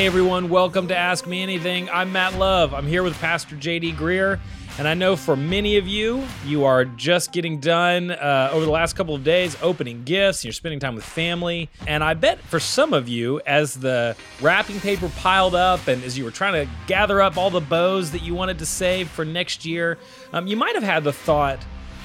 Hey everyone, welcome to Ask Me Anything. I'm Matt Love. I'm here with Pastor JD Greear. and I know for many of you, you are just getting done uh, over the last couple of days opening gifts, you're spending time with family. And I bet for some of you, as the wrapping paper piled up and as you were trying to gather up all the bows that you wanted to save for next year, um, you might have had the thought,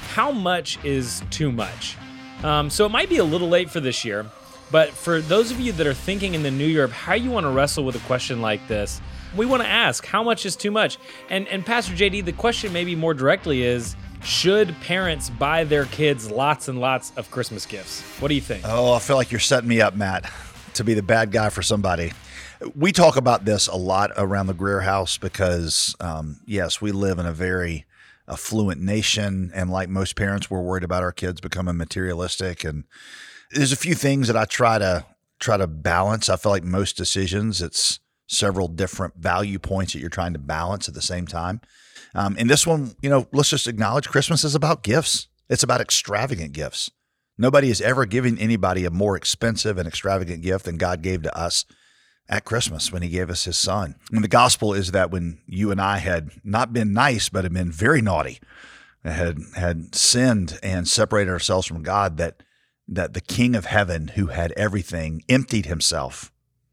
how much is too much? Um, so it might be a little late for this year. But for those of you that are thinking in the new year of how you want to wrestle with a question like this, we want to ask how much is too much? And and Pastor JD, the question maybe more directly is should parents buy their kids lots and lots of Christmas gifts? What do you think? Oh, I feel like you're setting me up, Matt, to be the bad guy for somebody. We talk about this a lot around the Greear house because, um, yes, we live in a very affluent nation. And like most parents, we're worried about our kids becoming materialistic and there's a few things that I try to try to balance. I feel like most decisions, it's several different value points that you're trying to balance at the same time. Um, and this one, you know, let's just acknowledge Christmas is about gifts. It's about extravagant gifts. Nobody has ever given anybody a more expensive and extravagant gift than God gave to us at Christmas when He gave us His Son. And the gospel is that when you and I had not been nice, but had been very naughty, had had sinned and separated ourselves from God, that that the King of Heaven, who had everything, emptied himself,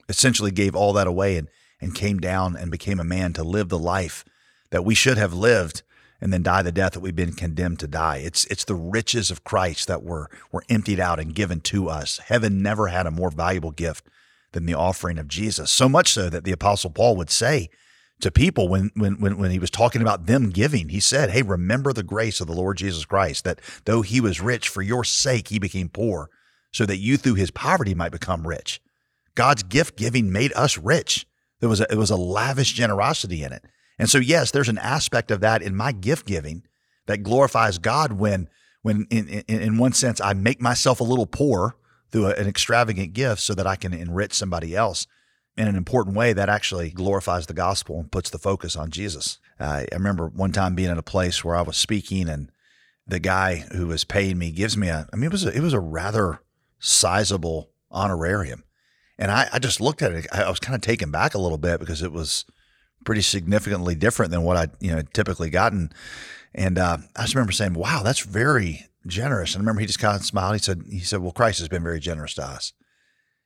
essentially gave all that away and, and came down and became a man to live the life that we should have lived and then die the death that we've been condemned to die. It's it's the riches of Christ that were were emptied out and given to us. Heaven never had a more valuable gift than the offering of Jesus. So much so that the apostle Paul would say to people when, when, when, when he was talking about them giving. He said, Hey, remember the grace of the Lord Jesus Christ, that though he was rich, for your sake he became poor, so that you through his poverty might become rich. God's gift giving made us rich. There was a, it was a lavish generosity in it. And so, yes, there's an aspect of that in my gift giving that glorifies God when, when in, in, in one sense, I make myself a little poor through a, an extravagant gift so that I can enrich somebody else in an important way that actually glorifies the gospel and puts the focus on Jesus. Uh, I remember one time being at a place where I was speaking and the guy who was paying me gives me a, I mean, it was a, it was a rather sizable honorarium. And I, I just looked at it. I was kind of taken back a little bit because it was pretty significantly different than what I, you know, typically gotten. And uh, I just remember saying, wow, that's very generous. And I remember he just kind of smiled. He said, he said, well, Christ has been very generous to us.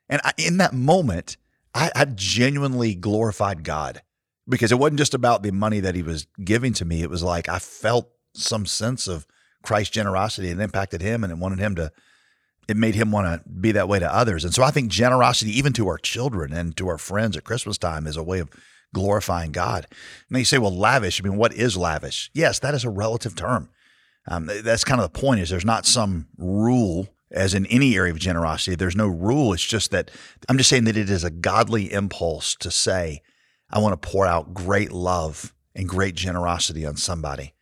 And I, in that moment, I, I genuinely glorified God because it wasn't just about the money that he was giving to me. It was like I felt some sense of Christ's generosity and impacted him and it wanted him to it made him want to be that way to others. And so I think generosity even to our children and to our friends at Christmas time is a way of glorifying God. Now you say, well, lavish. I mean, what is lavish? Yes, that is a relative term. Um, that's kind of the point is there's not some rule as in any area of generosity. There's no rule. It's just that I'm just saying that it is a godly impulse to say, I want to pour out great love and great generosity on somebody.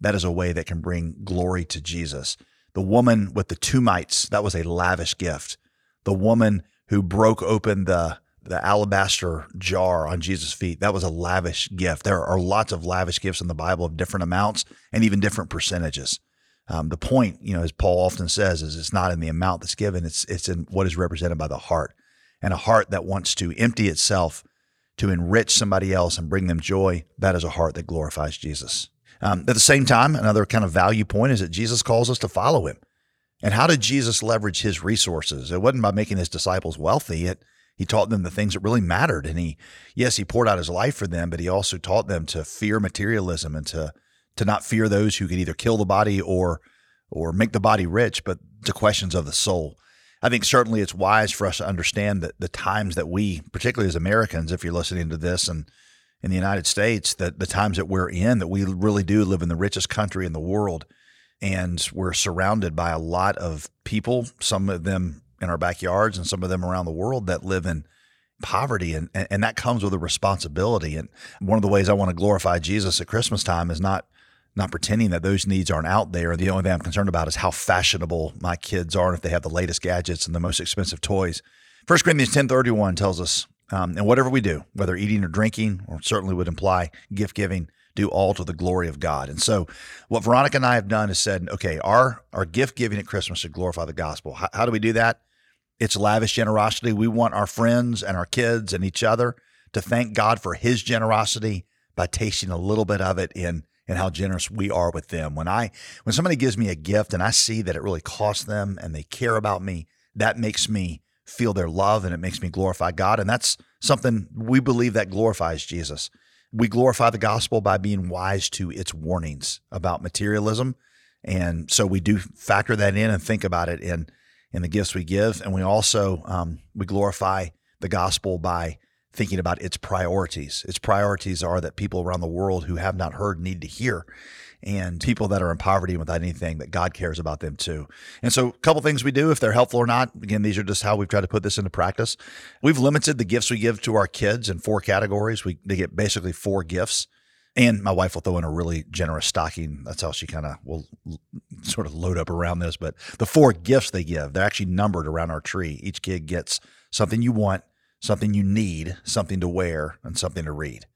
That is a way that can bring glory to Jesus. The woman with the two mites, that was a lavish gift. The woman who broke open the the alabaster jar on Jesus' feet, that was a lavish gift. There are lots of lavish gifts in the Bible of different amounts and even different percentages. Um, the point, you know, as Paul often says, is it's not in the amount that's given; it's it's in what is represented by the heart, and a heart that wants to empty itself to enrich somebody else and bring them joy. That is a heart that glorifies Jesus. Um, at the same time, another kind of value point is that Jesus calls us to follow Him. And how did Jesus leverage His resources? It wasn't by making His disciples wealthy. It he taught them the things that really mattered. And he, yes, he poured out his life for them, but he also taught them to fear materialism and to to not fear those who could either kill the body or or make the body rich, but to questions of the soul. I think certainly it's wise for us to understand that the times that we, particularly as Americans, if you're listening to this and in the United States, that the times that we're in, that we really do live in the richest country in the world. And we're surrounded by a lot of people, some of them in our backyards and some of them around the world that live in poverty. And, and that comes with a responsibility. And one of the ways I want to glorify Jesus at Christmas time is not not pretending that those needs aren't out there. The only thing I'm concerned about is how fashionable my kids are and if they have the latest gadgets and the most expensive toys. 1 Corinthians 10.31 tells us, um, and whatever we do, whether eating or drinking, or certainly would imply gift giving, do all to the glory of God. And so what Veronica and I have done is said, okay, our, our gift giving at Christmas should glorify the gospel. How, how do we do that? It's lavish generosity. We want our friends and our kids and each other to thank God for his generosity by tasting a little bit of it in and how generous we are with them. When I when somebody gives me a gift and I see that it really costs them and they care about me, that makes me feel their love and it makes me glorify God. And that's something we believe that glorifies Jesus. We glorify the gospel by being wise to its warnings about materialism. And so we do factor that in and think about it in in the gifts we give. And we also um, we glorify the gospel by thinking about its priorities. Its priorities are that people around the world who have not heard need to hear, and people that are in poverty without anything that God cares about them too. And so, a couple things we do, if they're helpful or not. Again, these are just how we've tried to put this into practice. We've limited the gifts we give to our kids in four categories. We they get basically four gifts. And my wife will throw in a really generous stocking. That's how she kind of will sort of load up around this. But the four gifts they give, they're actually numbered around our tree. Each kid gets something you want, something you need, something to wear, and something to read.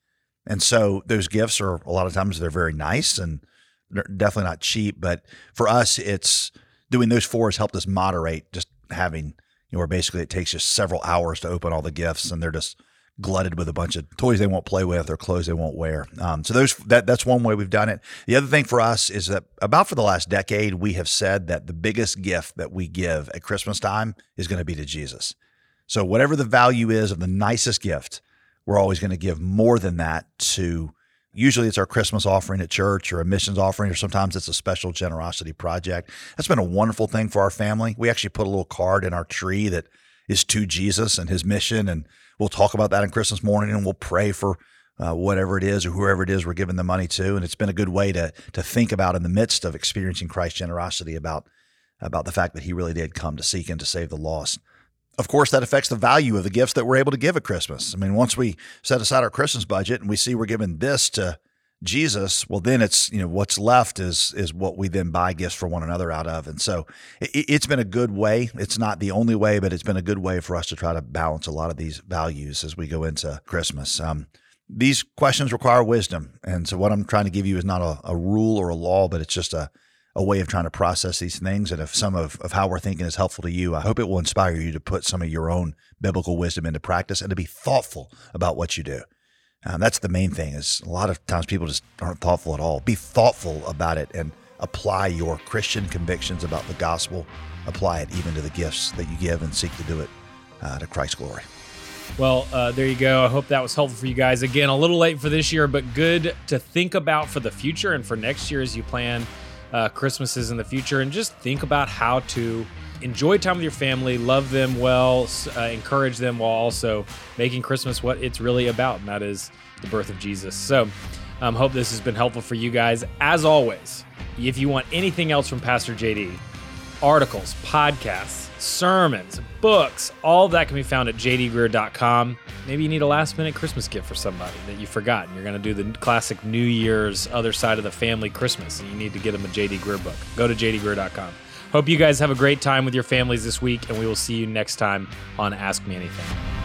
And so those gifts are a lot of times they're very nice and they're definitely not cheap. But for us, it's doing those four has helped us moderate just having, you know, where basically it takes just several hours to open all the gifts and they're just glutted with a bunch of toys they won't play with or clothes they won't wear. Um, so those that that's one way we've done it. The other thing for us is that about for the last decade we have said that the biggest gift that we give at Christmas time is going to be to Jesus. So, whatever the value is of the nicest gift, we're always going to give more than that to usually it's our Christmas offering at church or a missions offering, or sometimes it's a special generosity project. That's been a wonderful thing for our family. We actually put a little card in our tree that is to Jesus and his mission. And we'll talk about that on Christmas morning and we'll pray for uh, whatever it is or whoever it is we're giving the money to. And it's been a good way to, to think about in the midst of experiencing Christ's generosity about, about the fact that he really did come to seek and to save the lost of course, that affects the value of the gifts that we're able to give at Christmas. I mean, once we set aside our Christmas budget and we see we're giving this to Jesus, well, then it's you know what's left is is what we then buy gifts for one another out of, and so it, has been a good way. It's not the only way, but it's been a good way for us to try to balance a lot of these values as we go into Christmas. Um, these questions require wisdom, and so what I'm trying to give you is not a, a rule or a law, but it's just a a way of trying to process these things. And if some of, of how we're thinking is helpful to you, I hope it will inspire you to put some of your own biblical wisdom into practice and to be thoughtful about what you do. Um, that's the main thing is a lot of times people just aren't thoughtful at all. Be thoughtful about it and apply your Christian convictions about the gospel. Apply it even to the gifts that you give and seek to do it uh, to Christ's glory. Well, uh, there you go. I hope that was helpful for you guys. Again, a little late for this year, but good to think about for the future and for next year as you plan uh, Christmases in the future and just think about how to enjoy time with your family, love them well, uh, encourage them while also making Christmas what it's really about, and that is the birth of Jesus. So, um, hope this has been helpful for you guys. As always, if you want anything else from Pastor JD, articles, podcasts, sermons, books, all that can be found at jdgreear.com. Maybe you need a last minute Christmas gift for somebody that you forgot. You're going to do the classic New Year's other side of the family Christmas, and you need to get them a JD Greear book. Go to jdgreear.com. Hope you guys have a great time with your families this week, and we will see you next time on Ask Me Anything.